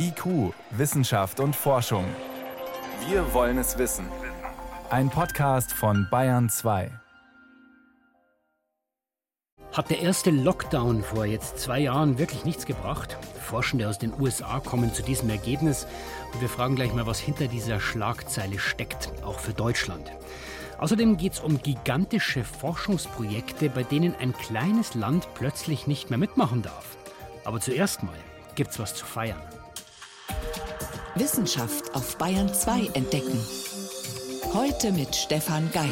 IQ, Wissenschaft und Forschung. Wir wollen es wissen. Ein Podcast von Bayern 2. Hat der erste Lockdown vor jetzt zwei Jahren wirklich nichts gebracht? Forschende aus den USA kommen zu diesem Ergebnis und wir fragen gleich mal, was hinter dieser Schlagzeile steckt, auch für Deutschland. Außerdem geht es um gigantische Forschungsprojekte, bei denen ein kleines Land plötzlich nicht mehr mitmachen darf. Aber zuerst mal gibt's was zu feiern. Wissenschaft auf Bayern 2 entdecken. Heute mit Stefan Geier.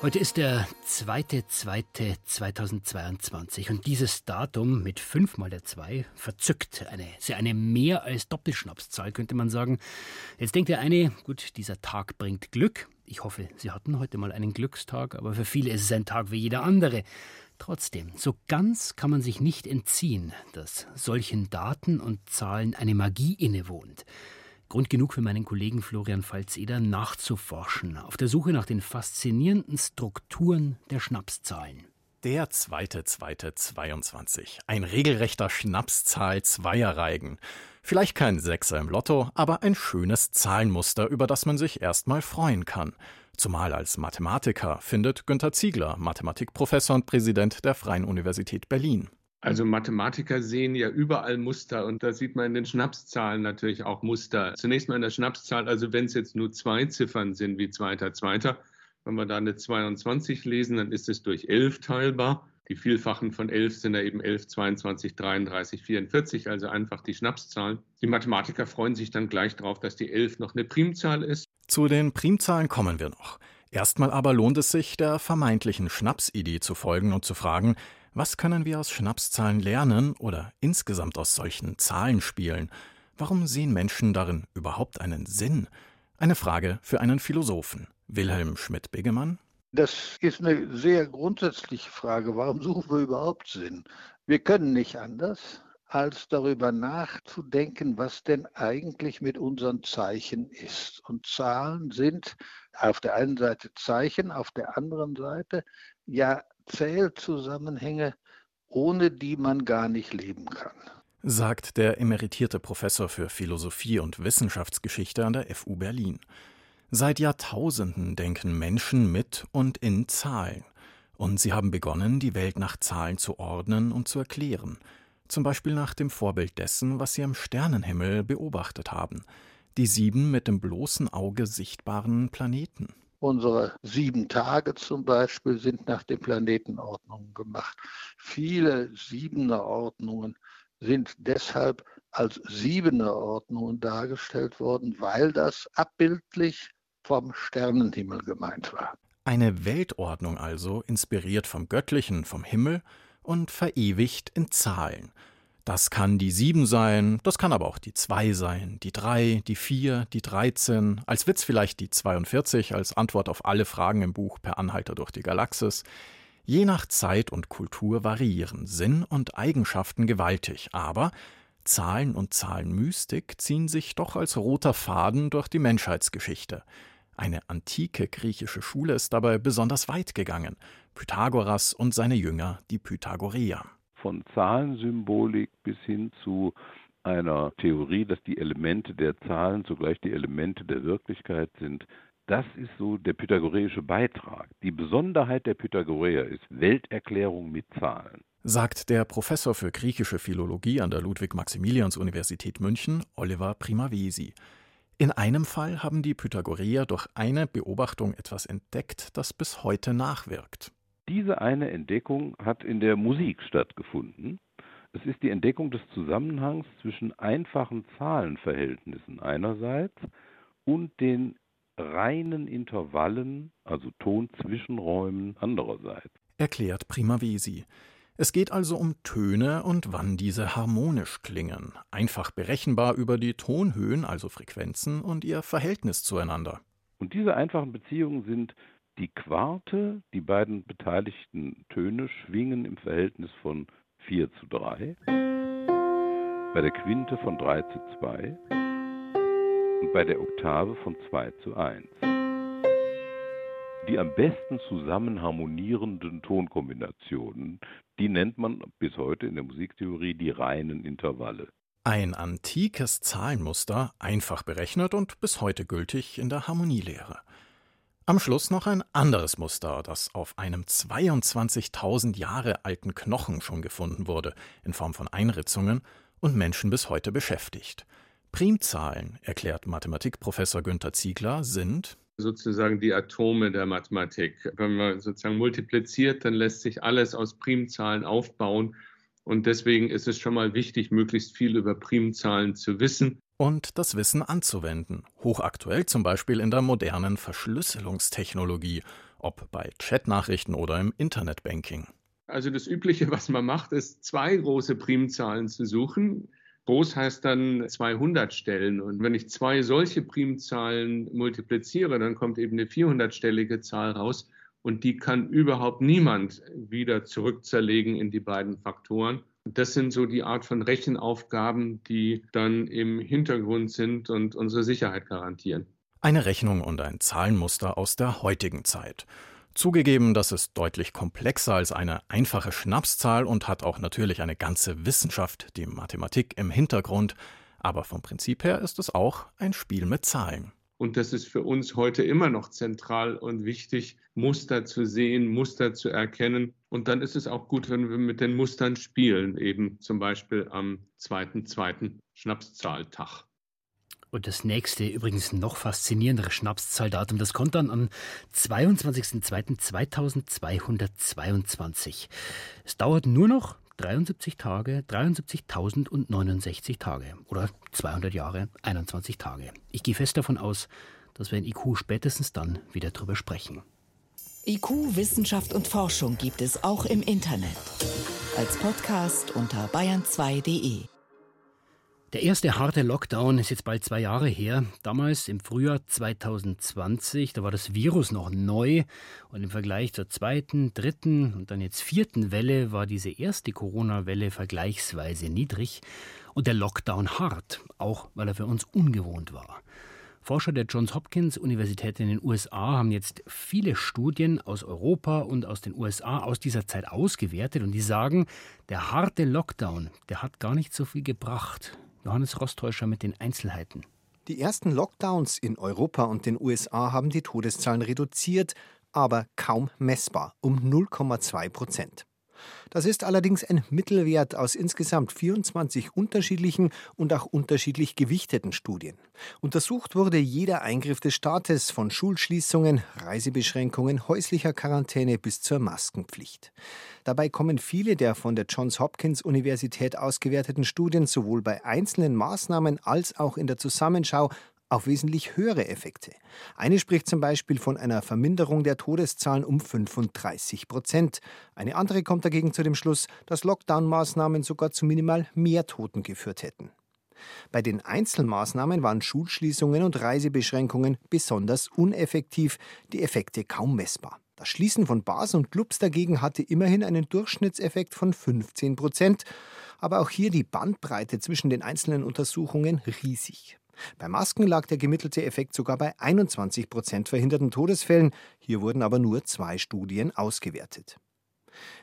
Heute ist der 2.2.2022 und dieses Datum mit 5 mal der 2 verzückt. Eine, eine mehr als Doppelschnapszahl, könnte man sagen. Jetzt denkt der eine, gut, dieser Tag bringt Glück. Ich hoffe, Sie hatten heute mal einen Glückstag, aber für viele ist es ein Tag wie jeder andere. Trotzdem, so ganz kann man sich nicht entziehen, dass solchen Daten und Zahlen eine Magie innewohnt. Grund genug für meinen Kollegen Florian Falzeder nachzuforschen, auf der Suche nach den faszinierenden Strukturen der Schnapszahlen. Der zweite, zweite, 22. Ein regelrechter Schnapszahl Zweierreigen. Vielleicht kein Sechser im Lotto, aber ein schönes Zahlenmuster, über das man sich erstmal freuen kann. Zumal als Mathematiker, findet Günter Ziegler, Mathematikprofessor und Präsident der Freien Universität Berlin. Also Mathematiker sehen ja überall Muster und da sieht man in den Schnapszahlen natürlich auch Muster. Zunächst mal in der Schnapszahl, also wenn es jetzt nur zwei Ziffern sind wie zweiter, zweiter, wenn wir da eine 22 lesen, dann ist es durch 11 teilbar. Die Vielfachen von 11 sind ja eben 11, 22, 33, 44, also einfach die Schnapszahlen. Die Mathematiker freuen sich dann gleich darauf, dass die 11 noch eine Primzahl ist. Zu den Primzahlen kommen wir noch. Erstmal aber lohnt es sich, der vermeintlichen Schnapsidee zu folgen und zu fragen, was können wir aus Schnapszahlen lernen oder insgesamt aus solchen Zahlenspielen? Warum sehen Menschen darin überhaupt einen Sinn? Eine Frage für einen Philosophen. Wilhelm Schmidt-Begemann? Das ist eine sehr grundsätzliche Frage. Warum suchen wir überhaupt Sinn? Wir können nicht anders als darüber nachzudenken, was denn eigentlich mit unseren Zeichen ist. Und Zahlen sind auf der einen Seite Zeichen, auf der anderen Seite ja Zählzusammenhänge, ohne die man gar nicht leben kann. Sagt der emeritierte Professor für Philosophie und Wissenschaftsgeschichte an der FU Berlin. Seit Jahrtausenden denken Menschen mit und in Zahlen. Und sie haben begonnen, die Welt nach Zahlen zu ordnen und zu erklären – zum Beispiel nach dem Vorbild dessen, was sie am Sternenhimmel beobachtet haben, die sieben mit dem bloßen Auge sichtbaren Planeten. Unsere sieben Tage zum Beispiel sind nach den Planetenordnungen gemacht. Viele Siebenerordnungen sind deshalb als Siebenerordnungen dargestellt worden, weil das abbildlich vom Sternenhimmel gemeint war. Eine Weltordnung also, inspiriert vom Göttlichen, vom Himmel und verewigt in Zahlen. Das kann die sieben sein, das kann aber auch die zwei sein, die drei, die vier, die dreizehn, als Witz vielleicht die 42 als Antwort auf alle Fragen im Buch Per Anhalter durch die Galaxis. Je nach Zeit und Kultur variieren Sinn und Eigenschaften gewaltig, aber Zahlen und Zahlenmystik ziehen sich doch als roter Faden durch die Menschheitsgeschichte. Eine antike griechische Schule ist dabei besonders weit gegangen. Pythagoras und seine Jünger, die Pythagoreer. Von Zahlensymbolik bis hin zu einer Theorie, dass die Elemente der Zahlen zugleich die Elemente der Wirklichkeit sind. Das ist so der pythagoreische Beitrag. Die Besonderheit der Pythagoreer ist Welterklärung mit Zahlen. Sagt der Professor für griechische Philologie an der Ludwig-Maximilians-Universität München, Oliver Primavesi. In einem Fall haben die Pythagoreer durch eine Beobachtung etwas entdeckt, das bis heute nachwirkt. Diese eine Entdeckung hat in der Musik stattgefunden. Es ist die Entdeckung des Zusammenhangs zwischen einfachen Zahlenverhältnissen einerseits und den reinen Intervallen, also Tonzwischenräumen andererseits. Erklärt Primavesi. Es geht also um Töne und wann diese harmonisch klingen, einfach berechenbar über die Tonhöhen, also Frequenzen und ihr Verhältnis zueinander. Und diese einfachen Beziehungen sind die Quarte, die beiden beteiligten Töne schwingen im Verhältnis von 4 zu 3, bei der Quinte von 3 zu 2 und bei der Oktave von 2 zu 1. die am besten zusammen harmonierenden Tonkombinationen, die nennt man bis heute in der Musiktheorie die reinen Intervalle. Ein antikes Zahlenmuster, einfach berechnet und bis heute gültig in der Harmonielehre. Am Schluss noch ein anderes Muster, das auf einem 22.000 Jahre alten Knochen schon gefunden wurde, in Form von Einritzungen und Menschen bis heute beschäftigt. Primzahlen, erklärt Mathematikprofessor Günther Ziegler, sind sozusagen die Atome der Mathematik. Wenn man sozusagen multipliziert, dann lässt sich alles aus Primzahlen aufbauen. Und deswegen ist es schon mal wichtig, möglichst viel über Primzahlen zu wissen und das Wissen anzuwenden. Hochaktuell zum Beispiel in der modernen Verschlüsselungstechnologie, ob bei Chatnachrichten oder im Internetbanking. Also das Übliche, was man macht, ist zwei große Primzahlen zu suchen. Groß heißt dann 200 Stellen. Und wenn ich zwei solche Primzahlen multipliziere, dann kommt eben eine 400-stellige Zahl raus. Und die kann überhaupt niemand wieder zurückzerlegen in die beiden Faktoren. Das sind so die Art von Rechenaufgaben, die dann im Hintergrund sind und unsere Sicherheit garantieren. Eine Rechnung und ein Zahlenmuster aus der heutigen Zeit. Zugegeben, das ist deutlich komplexer als eine einfache Schnapszahl und hat auch natürlich eine ganze Wissenschaft, die Mathematik im Hintergrund, aber vom Prinzip her ist es auch ein Spiel mit Zahlen. Und das ist für uns heute immer noch zentral und wichtig, Muster zu sehen, Muster zu erkennen. Und dann ist es auch gut, wenn wir mit den Mustern spielen, eben zum Beispiel am zweiten, zweiten Schnapszahltag. Und das nächste, übrigens noch faszinierendere Schnapszahldatum, das kommt dann am 22.02.2222. Es dauert nur noch 73 Tage, 73.069 Tage oder 200 Jahre, 21 Tage. Ich gehe fest davon aus, dass wir in IQ spätestens dann wieder drüber sprechen. IQ, Wissenschaft und Forschung gibt es auch im Internet. Als Podcast unter bayern2.de. Der erste harte Lockdown ist jetzt bald zwei Jahre her. Damals im Frühjahr 2020, da war das Virus noch neu und im Vergleich zur zweiten, dritten und dann jetzt vierten Welle war diese erste Corona-Welle vergleichsweise niedrig und der Lockdown hart, auch weil er für uns ungewohnt war. Forscher der Johns Hopkins Universität in den USA haben jetzt viele Studien aus Europa und aus den USA aus dieser Zeit ausgewertet und die sagen, der harte Lockdown, der hat gar nicht so viel gebracht. Johannes Rostäuscher mit den Einzelheiten. Die ersten Lockdowns in Europa und den USA haben die Todeszahlen reduziert, aber kaum messbar, um 0,2 Prozent. Das ist allerdings ein Mittelwert aus insgesamt 24 unterschiedlichen und auch unterschiedlich gewichteten Studien. Untersucht wurde jeder Eingriff des Staates von Schulschließungen, Reisebeschränkungen, häuslicher Quarantäne bis zur Maskenpflicht. Dabei kommen viele der von der Johns Hopkins Universität ausgewerteten Studien sowohl bei einzelnen Maßnahmen als auch in der Zusammenschau auf wesentlich höhere Effekte. Eine spricht zum Beispiel von einer Verminderung der Todeszahlen um 35 Prozent. Eine andere kommt dagegen zu dem Schluss, dass Lockdown-Maßnahmen sogar zu minimal mehr Toten geführt hätten. Bei den Einzelmaßnahmen waren Schulschließungen und Reisebeschränkungen besonders uneffektiv, die Effekte kaum messbar. Das Schließen von Bars und Clubs dagegen hatte immerhin einen Durchschnittseffekt von 15 Prozent, aber auch hier die Bandbreite zwischen den einzelnen Untersuchungen riesig. Bei Masken lag der gemittelte Effekt sogar bei 21 Prozent verhinderten Todesfällen. Hier wurden aber nur zwei Studien ausgewertet.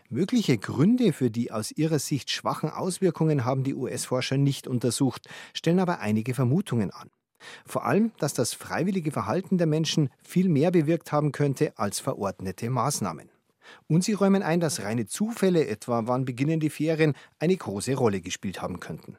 Mögliche Gründe für die aus ihrer Sicht schwachen Auswirkungen haben die US-Forscher nicht untersucht, stellen aber einige Vermutungen an. Vor allem, dass das freiwillige Verhalten der Menschen viel mehr bewirkt haben könnte als verordnete Maßnahmen. Und sie räumen ein, dass reine Zufälle, etwa wann beginnen die Ferien, eine große Rolle gespielt haben könnten.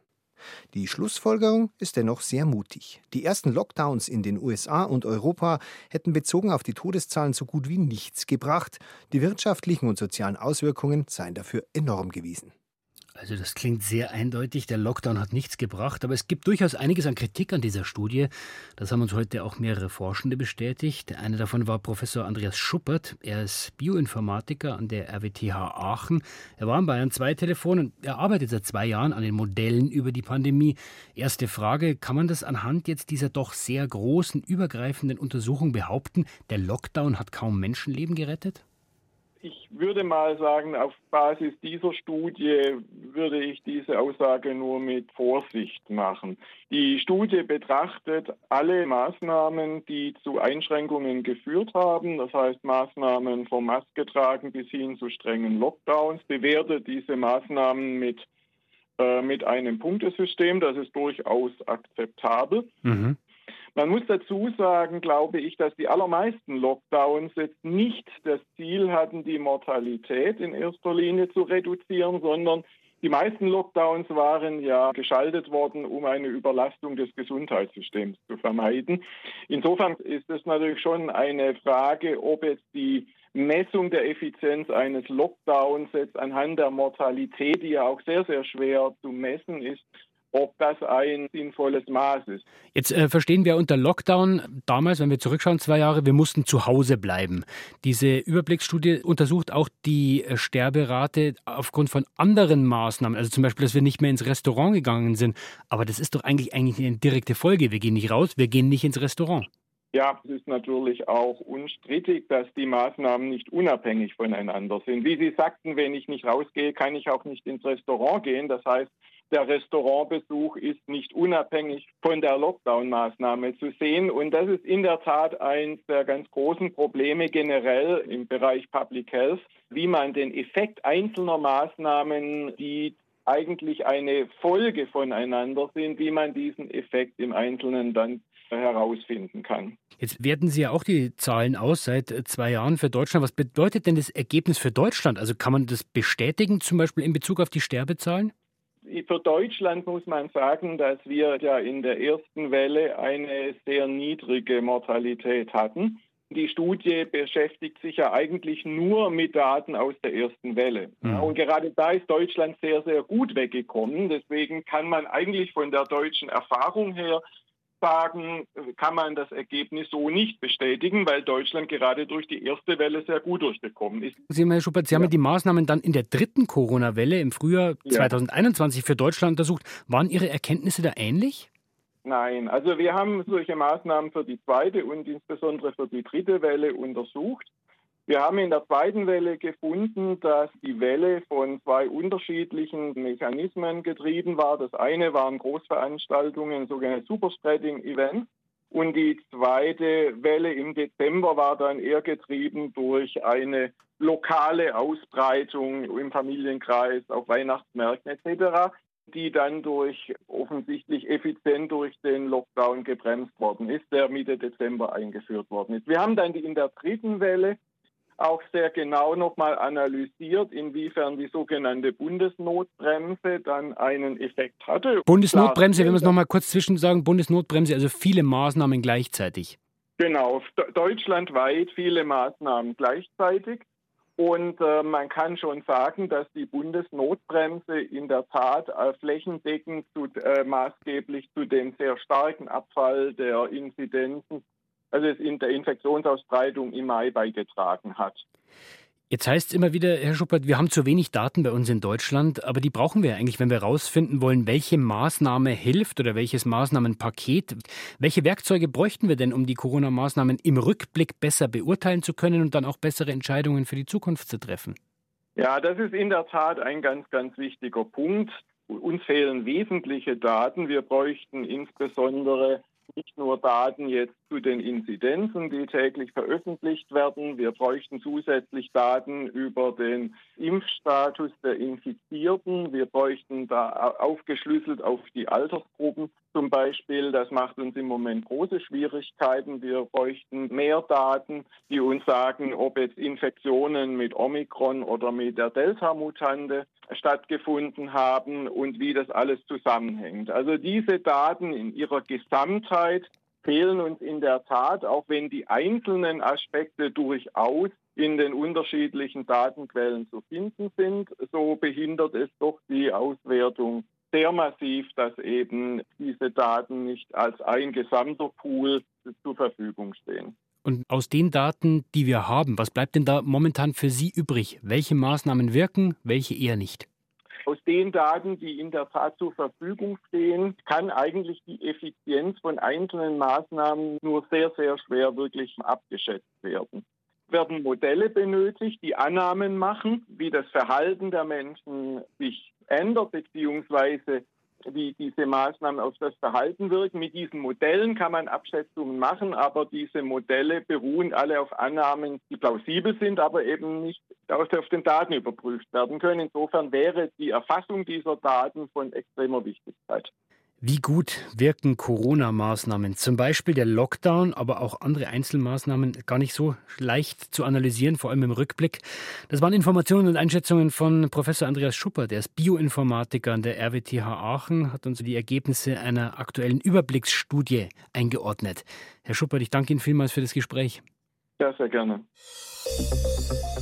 Die Schlussfolgerung ist dennoch sehr mutig. Die ersten Lockdowns in den USA und Europa hätten bezogen auf die Todeszahlen so gut wie nichts gebracht. Die wirtschaftlichen und sozialen Auswirkungen seien dafür enorm gewesen. Also das klingt sehr eindeutig. Der Lockdown hat nichts gebracht, aber es gibt durchaus einiges an Kritik an dieser Studie. Das haben uns heute auch mehrere Forschende bestätigt. Einer davon war Professor Andreas Schuppert. Er ist Bioinformatiker an der RWTH Aachen. Er war am Bayern 2 Telefon und er arbeitet seit zwei Jahren an den Modellen über die Pandemie. Erste Frage, kann man das anhand jetzt dieser doch sehr großen, übergreifenden Untersuchung behaupten, der Lockdown hat kaum Menschenleben gerettet? Ich würde mal sagen, auf Basis dieser Studie würde ich diese Aussage nur mit Vorsicht machen. Die Studie betrachtet alle Maßnahmen, die zu Einschränkungen geführt haben, das heißt Maßnahmen vom Maske tragen bis hin zu strengen Lockdowns, bewertet diese Maßnahmen mit äh, mit einem Punktesystem. Das ist durchaus akzeptabel. Mhm. Man muss dazu sagen, glaube ich, dass die allermeisten Lockdowns jetzt nicht das Ziel hatten, die Mortalität in erster Linie zu reduzieren, sondern die meisten Lockdowns waren ja geschaltet worden, um eine Überlastung des Gesundheitssystems zu vermeiden. Insofern ist es natürlich schon eine Frage, ob jetzt die Messung der Effizienz eines Lockdowns jetzt anhand der Mortalität, die ja auch sehr, sehr schwer zu messen ist, ob das ein sinnvolles Maß ist. Jetzt äh, verstehen wir unter Lockdown damals, wenn wir zurückschauen, zwei Jahre, wir mussten zu Hause bleiben. Diese Überblicksstudie untersucht auch die äh, Sterberate aufgrund von anderen Maßnahmen, also zum Beispiel, dass wir nicht mehr ins Restaurant gegangen sind. Aber das ist doch eigentlich, eigentlich eine direkte Folge. Wir gehen nicht raus, wir gehen nicht ins Restaurant. Ja, es ist natürlich auch unstrittig, dass die Maßnahmen nicht unabhängig voneinander sind. Wie Sie sagten, wenn ich nicht rausgehe, kann ich auch nicht ins Restaurant gehen. Das heißt, der Restaurantbesuch ist nicht unabhängig von der Lockdown-Maßnahme zu sehen. Und das ist in der Tat eines der ganz großen Probleme generell im Bereich Public Health, wie man den Effekt einzelner Maßnahmen, die eigentlich eine Folge voneinander sind, wie man diesen Effekt im Einzelnen dann herausfinden kann. Jetzt werten Sie ja auch die Zahlen aus seit zwei Jahren für Deutschland. Was bedeutet denn das Ergebnis für Deutschland? Also kann man das bestätigen, zum Beispiel in Bezug auf die Sterbezahlen? Für Deutschland muss man sagen, dass wir ja in der ersten Welle eine sehr niedrige Mortalität hatten. Die Studie beschäftigt sich ja eigentlich nur mit Daten aus der ersten Welle. Mhm. Und gerade da ist Deutschland sehr, sehr gut weggekommen. Deswegen kann man eigentlich von der deutschen Erfahrung her sagen, kann man das Ergebnis so nicht bestätigen, weil Deutschland gerade durch die erste Welle sehr gut durchgekommen ist. Sie, Herr Schubert, Sie ja. haben die Maßnahmen dann in der dritten Corona-Welle im Frühjahr ja. 2021 für Deutschland untersucht. Waren Ihre Erkenntnisse da ähnlich? Nein, also wir haben solche Maßnahmen für die zweite und insbesondere für die dritte Welle untersucht. Wir haben in der zweiten Welle gefunden, dass die Welle von zwei unterschiedlichen Mechanismen getrieben war. Das eine waren Großveranstaltungen, sogenannte Superspreading-Events. Und die zweite Welle im Dezember war dann eher getrieben durch eine lokale Ausbreitung im Familienkreis, auf Weihnachtsmärkten etc., die dann durch offensichtlich effizient durch den Lockdown gebremst worden ist, der Mitte Dezember eingeführt worden ist. Wir haben dann in der dritten Welle auch sehr genau nochmal analysiert, inwiefern die sogenannte Bundesnotbremse dann einen Effekt hatte. Bundesnotbremse, wenn wir es nochmal kurz zwischen sagen, Bundesnotbremse, also viele Maßnahmen gleichzeitig. Genau, deutschlandweit viele Maßnahmen gleichzeitig. Und äh, man kann schon sagen, dass die Bundesnotbremse in der Tat äh, flächendeckend zu, äh, maßgeblich zu dem sehr starken Abfall der Inzidenzen also es in der Infektionsausbreitung im Mai beigetragen hat. Jetzt heißt es immer wieder, Herr Schuppert, wir haben zu wenig Daten bei uns in Deutschland, aber die brauchen wir eigentlich, wenn wir herausfinden wollen, welche Maßnahme hilft oder welches Maßnahmenpaket. Welche Werkzeuge bräuchten wir denn, um die Corona-Maßnahmen im Rückblick besser beurteilen zu können und dann auch bessere Entscheidungen für die Zukunft zu treffen? Ja, das ist in der Tat ein ganz, ganz wichtiger Punkt. Uns fehlen wesentliche Daten. Wir bräuchten insbesondere nicht nur Daten jetzt zu den Inzidenzen, die täglich veröffentlicht werden. Wir bräuchten zusätzlich Daten über den Impfstatus der Infizierten. Wir bräuchten da aufgeschlüsselt auf die Altersgruppen zum Beispiel. Das macht uns im Moment große Schwierigkeiten. Wir bräuchten mehr Daten, die uns sagen, ob jetzt Infektionen mit Omikron oder mit der Delta-Mutante stattgefunden haben und wie das alles zusammenhängt. Also diese Daten in ihrer Gesamtheit fehlen uns in der Tat, auch wenn die einzelnen Aspekte durchaus in den unterschiedlichen Datenquellen zu finden sind, so behindert es doch die Auswertung sehr massiv, dass eben diese Daten nicht als ein gesamter Pool zur Verfügung stehen. Und aus den Daten, die wir haben, was bleibt denn da momentan für Sie übrig? Welche Maßnahmen wirken, welche eher nicht? Aus den Daten, die in der Tat zur Verfügung stehen, kann eigentlich die Effizienz von einzelnen Maßnahmen nur sehr, sehr schwer wirklich abgeschätzt werden. werden Modelle benötigt, die Annahmen machen, wie das Verhalten der Menschen sich ändert, beziehungsweise wie diese Maßnahmen auf das Verhalten wirken. Mit diesen Modellen kann man Abschätzungen machen, aber diese Modelle beruhen alle auf Annahmen, die plausibel sind, aber eben nicht auf den Daten überprüft werden können. Insofern wäre die Erfassung dieser Daten von extremer Wichtigkeit. Wie gut wirken Corona-Maßnahmen, zum Beispiel der Lockdown, aber auch andere Einzelmaßnahmen, gar nicht so leicht zu analysieren, vor allem im Rückblick. Das waren Informationen und Einschätzungen von Professor Andreas Schupper, der ist Bioinformatiker an der RWTH Aachen, hat uns die Ergebnisse einer aktuellen Überblicksstudie eingeordnet. Herr Schupper, ich danke Ihnen vielmals für das Gespräch. Ja, sehr gerne.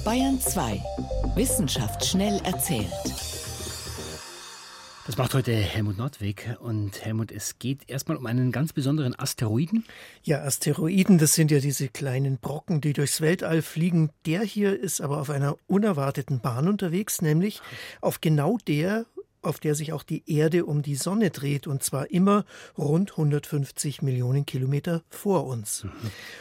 Bayern 2. Wissenschaft schnell erzählt. Das macht heute Helmut Nordweg. Und Helmut, es geht erstmal um einen ganz besonderen Asteroiden. Ja, Asteroiden, das sind ja diese kleinen Brocken, die durchs Weltall fliegen. Der hier ist aber auf einer unerwarteten Bahn unterwegs, nämlich auf genau der, auf der sich auch die Erde um die Sonne dreht, und zwar immer rund 150 Millionen Kilometer vor uns. Mhm.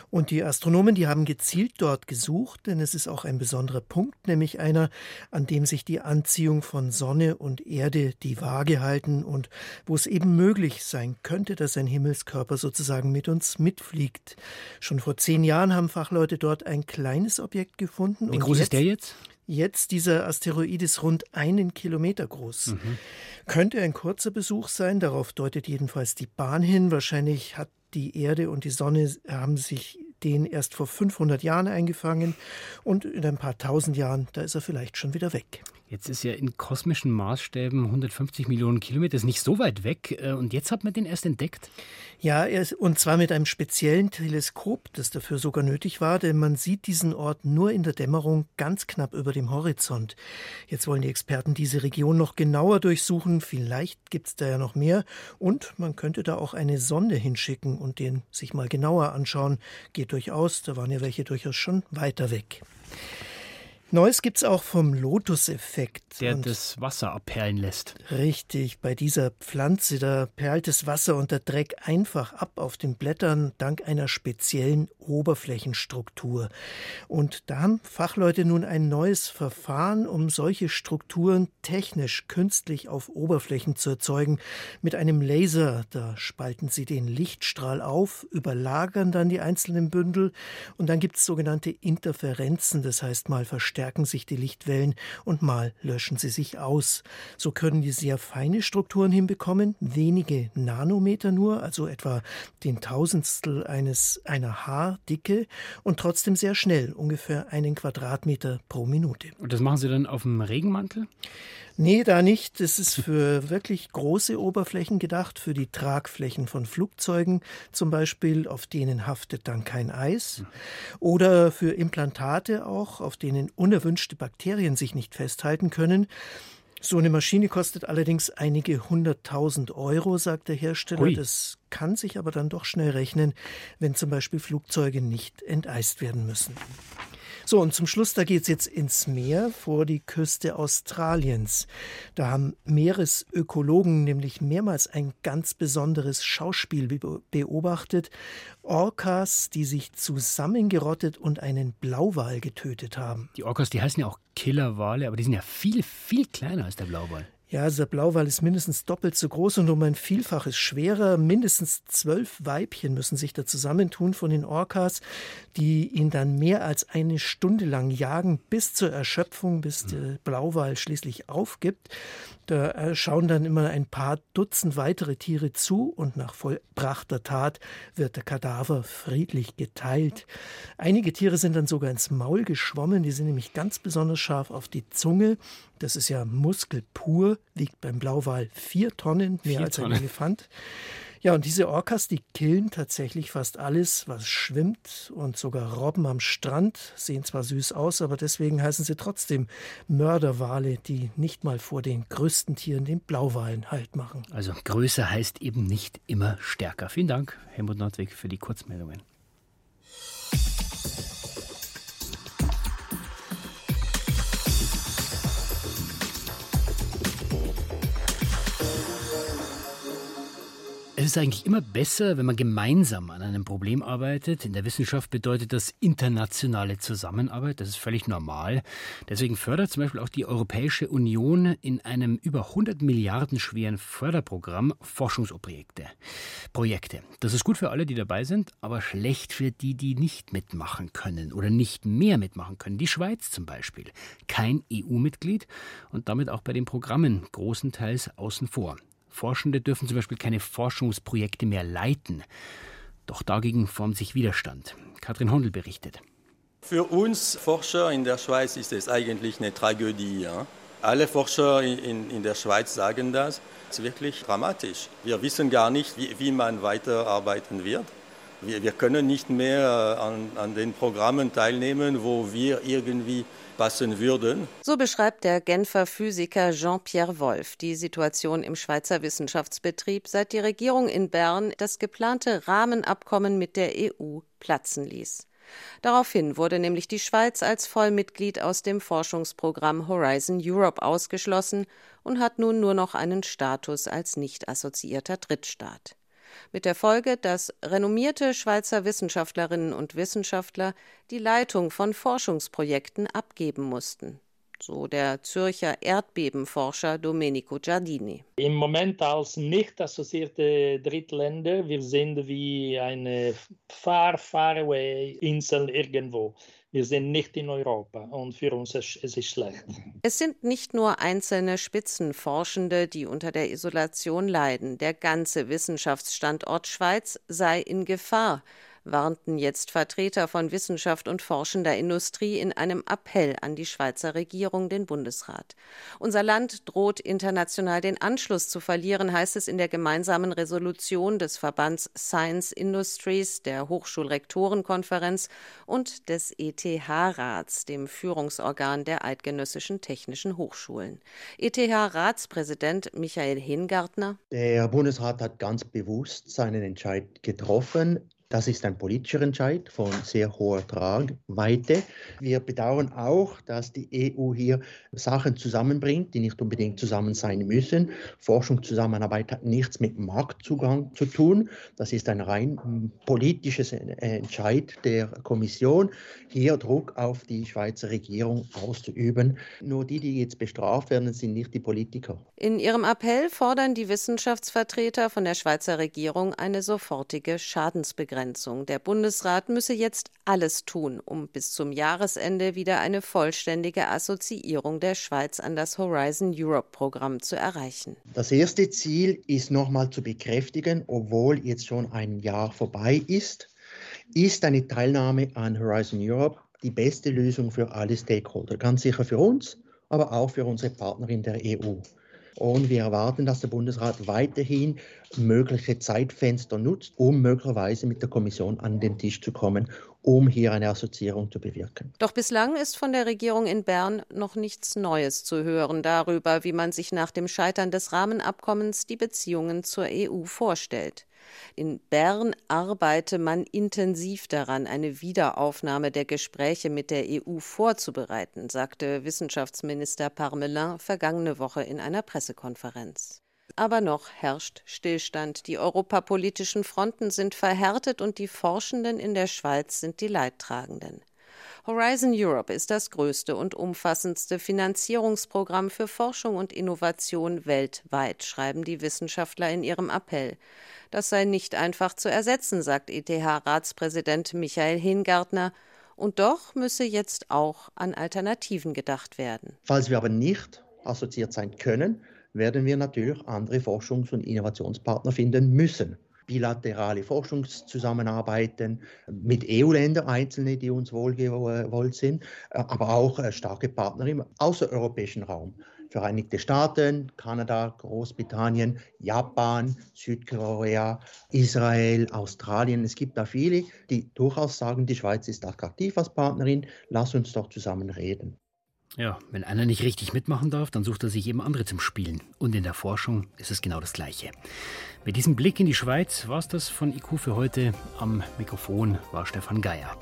Und die Astronomen, die haben gezielt dort gesucht, denn es ist auch ein besonderer Punkt, nämlich einer, an dem sich die Anziehung von Sonne und Erde die Waage halten und wo es eben möglich sein könnte, dass ein Himmelskörper sozusagen mit uns mitfliegt. Schon vor zehn Jahren haben Fachleute dort ein kleines Objekt gefunden. Wie groß ist der jetzt? Jetzt dieser Asteroid ist rund einen Kilometer groß. Mhm. Könnte ein kurzer Besuch sein, darauf deutet jedenfalls die Bahn hin. Wahrscheinlich hat die Erde und die Sonne haben sich den erst vor 500 Jahren eingefangen und in ein paar tausend Jahren, da ist er vielleicht schon wieder weg. Jetzt ist ja in kosmischen Maßstäben 150 Millionen Kilometer, ist nicht so weit weg. Äh, und jetzt hat man den erst entdeckt? Ja, und zwar mit einem speziellen Teleskop, das dafür sogar nötig war, denn man sieht diesen Ort nur in der Dämmerung ganz knapp über dem Horizont. Jetzt wollen die Experten diese Region noch genauer durchsuchen. Vielleicht gibt es da ja noch mehr. Und man könnte da auch eine Sonde hinschicken und den sich mal genauer anschauen. Geht durchaus, da waren ja welche durchaus schon weiter weg. Neues gibt es auch vom Lotus-Effekt. Der und das Wasser abperlen lässt. Richtig, bei dieser Pflanze, da perlt das Wasser und der Dreck einfach ab auf den Blättern dank einer speziellen Oberflächenstruktur. Und da haben Fachleute nun ein neues Verfahren, um solche Strukturen technisch künstlich auf Oberflächen zu erzeugen. Mit einem Laser, da spalten sie den Lichtstrahl auf, überlagern dann die einzelnen Bündel und dann gibt es sogenannte Interferenzen, das heißt mal verstärkt verstärken sich die Lichtwellen und mal löschen sie sich aus. So können die sehr feine Strukturen hinbekommen, wenige Nanometer nur, also etwa den Tausendstel eines einer Haardicke und trotzdem sehr schnell, ungefähr einen Quadratmeter pro Minute. Und das machen Sie dann auf dem Regenmantel? Nee, da nicht. Das ist für wirklich große Oberflächen gedacht, für die Tragflächen von Flugzeugen zum Beispiel, auf denen haftet dann kein Eis. Oder für Implantate auch, auf denen unerwünschte Bakterien sich nicht festhalten können. So eine Maschine kostet allerdings einige hunderttausend Euro, sagt der Hersteller. Ui. Das kann sich aber dann doch schnell rechnen, wenn zum Beispiel Flugzeuge nicht enteist werden müssen. So, und zum Schluss, da geht es jetzt ins Meer vor die Küste Australiens. Da haben Meeresökologen nämlich mehrmals ein ganz besonderes Schauspiel beobachtet. Orcas, die sich zusammengerottet und einen Blauwal getötet haben. Die Orcas, die heißen ja auch Killerwale, aber die sind ja viel, viel kleiner als der Blauwal. Ja, also der Blauwal ist mindestens doppelt so groß und um ein Vielfaches schwerer. Mindestens zwölf Weibchen müssen sich da zusammentun von den Orcas, die ihn dann mehr als eine Stunde lang jagen, bis zur Erschöpfung, bis der Blauwal schließlich aufgibt. Da äh, schauen dann immer ein paar Dutzend weitere Tiere zu und nach vollbrachter Tat wird der Kadaver friedlich geteilt. Einige Tiere sind dann sogar ins Maul geschwommen, die sind nämlich ganz besonders scharf auf die Zunge. Das ist ja Muskel pur, wiegt beim Blauwal vier Tonnen, mehr vier als ein Elefant. Ja, und diese Orcas, die killen tatsächlich fast alles, was schwimmt und sogar Robben am Strand sehen zwar süß aus, aber deswegen heißen sie trotzdem Mörderwale, die nicht mal vor den größten Tieren, den Blauwalen, Halt machen. Also größer heißt eben nicht immer stärker. Vielen Dank, Helmut Nordweg, für die Kurzmeldungen. Es ist eigentlich immer besser, wenn man gemeinsam an einem Problem arbeitet. In der Wissenschaft bedeutet das internationale Zusammenarbeit. Das ist völlig normal. Deswegen fördert zum Beispiel auch die Europäische Union in einem über 100 Milliarden schweren Förderprogramm Forschungsobjekte. Projekte. Das ist gut für alle, die dabei sind, aber schlecht für die, die nicht mitmachen können oder nicht mehr mitmachen können. Die Schweiz zum Beispiel. Kein EU-Mitglied und damit auch bei den Programmen großenteils außen vor. Forschende dürfen zum Beispiel keine Forschungsprojekte mehr leiten. Doch dagegen formt sich Widerstand. Katrin Hondel berichtet. Für uns Forscher in der Schweiz ist es eigentlich eine Tragödie. Ja? Alle Forscher in, in der Schweiz sagen das. Es ist wirklich dramatisch. Wir wissen gar nicht, wie, wie man weiterarbeiten wird. Wir, wir können nicht mehr an, an den Programmen teilnehmen, wo wir irgendwie passen würden. So beschreibt der Genfer Physiker Jean-Pierre Wolf die Situation im Schweizer Wissenschaftsbetrieb, seit die Regierung in Bern das geplante Rahmenabkommen mit der EU platzen ließ. Daraufhin wurde nämlich die Schweiz als Vollmitglied aus dem Forschungsprogramm Horizon Europe ausgeschlossen und hat nun nur noch einen Status als nicht assoziierter Drittstaat mit der Folge, dass renommierte Schweizer Wissenschaftlerinnen und Wissenschaftler die Leitung von Forschungsprojekten abgeben mussten so der Zürcher Erdbebenforscher Domenico Giardini. Im Moment als nicht assoziierte Drittländer, wir sind wie eine far, far away Insel irgendwo. Wir sind nicht in Europa und für uns ist es schlecht. Es sind nicht nur einzelne Spitzenforschende, die unter der Isolation leiden. Der ganze Wissenschaftsstandort Schweiz sei in Gefahr warnten jetzt Vertreter von Wissenschaft und forschender Industrie in einem Appell an die Schweizer Regierung, den Bundesrat. Unser Land droht international den Anschluss zu verlieren, heißt es in der gemeinsamen Resolution des Verbands Science Industries, der Hochschulrektorenkonferenz und des ETH-Rats, dem Führungsorgan der eidgenössischen technischen Hochschulen. ETH-Ratspräsident Michael Hingartner. Der Bundesrat hat ganz bewusst seinen Entscheid getroffen. Das ist ein politischer Entscheid von sehr hoher Tragweite. Wir bedauern auch, dass die EU hier Sachen zusammenbringt, die nicht unbedingt zusammen sein müssen. Forschungszusammenarbeit hat nichts mit Marktzugang zu tun. Das ist ein rein politisches Entscheid der Kommission, hier Druck auf die Schweizer Regierung auszuüben. Nur die, die jetzt bestraft werden, sind nicht die Politiker. In ihrem Appell fordern die Wissenschaftsvertreter von der Schweizer Regierung eine sofortige Schadensbegrenzung. Abgrenzung. Der Bundesrat müsse jetzt alles tun, um bis zum Jahresende wieder eine vollständige Assoziierung der Schweiz an das Horizon Europe Programm zu erreichen. Das erste Ziel ist nochmal zu bekräftigen, obwohl jetzt schon ein Jahr vorbei ist, ist eine Teilnahme an Horizon Europe die beste Lösung für alle Stakeholder. Ganz sicher für uns, aber auch für unsere Partner in der EU. Und wir erwarten, dass der Bundesrat weiterhin mögliche Zeitfenster nutzt, um möglicherweise mit der Kommission an den Tisch zu kommen, um hier eine Assoziierung zu bewirken. Doch bislang ist von der Regierung in Bern noch nichts Neues zu hören darüber, wie man sich nach dem Scheitern des Rahmenabkommens die Beziehungen zur EU vorstellt. In Bern arbeite man intensiv daran, eine Wiederaufnahme der Gespräche mit der EU vorzubereiten, sagte Wissenschaftsminister Parmelin vergangene Woche in einer Pressekonferenz. Aber noch herrscht Stillstand. Die europapolitischen Fronten sind verhärtet und die Forschenden in der Schweiz sind die Leidtragenden. Horizon Europe ist das größte und umfassendste Finanzierungsprogramm für Forschung und Innovation weltweit, schreiben die Wissenschaftler in ihrem Appell. Das sei nicht einfach zu ersetzen, sagt ETH-Ratspräsident Michael Hingartner. Und doch müsse jetzt auch an Alternativen gedacht werden. Falls wir aber nicht assoziiert sein können, werden wir natürlich andere Forschungs- und Innovationspartner finden müssen. Bilaterale Forschungszusammenarbeiten mit EU-Ländern, einzelne, die uns wohlgewollt sind, aber auch äh, starke Partner im außereuropäischen Raum. Vereinigte Staaten, Kanada, Großbritannien, Japan, Südkorea, Israel, Australien. Es gibt da viele, die durchaus sagen, die Schweiz ist attraktiv als Partnerin, lass uns doch zusammen reden. Ja, wenn einer nicht richtig mitmachen darf, dann sucht er sich eben andere zum Spielen. Und in der Forschung ist es genau das Gleiche. Mit diesem Blick in die Schweiz war es das von IQ für heute. Am Mikrofon war Stefan Geier.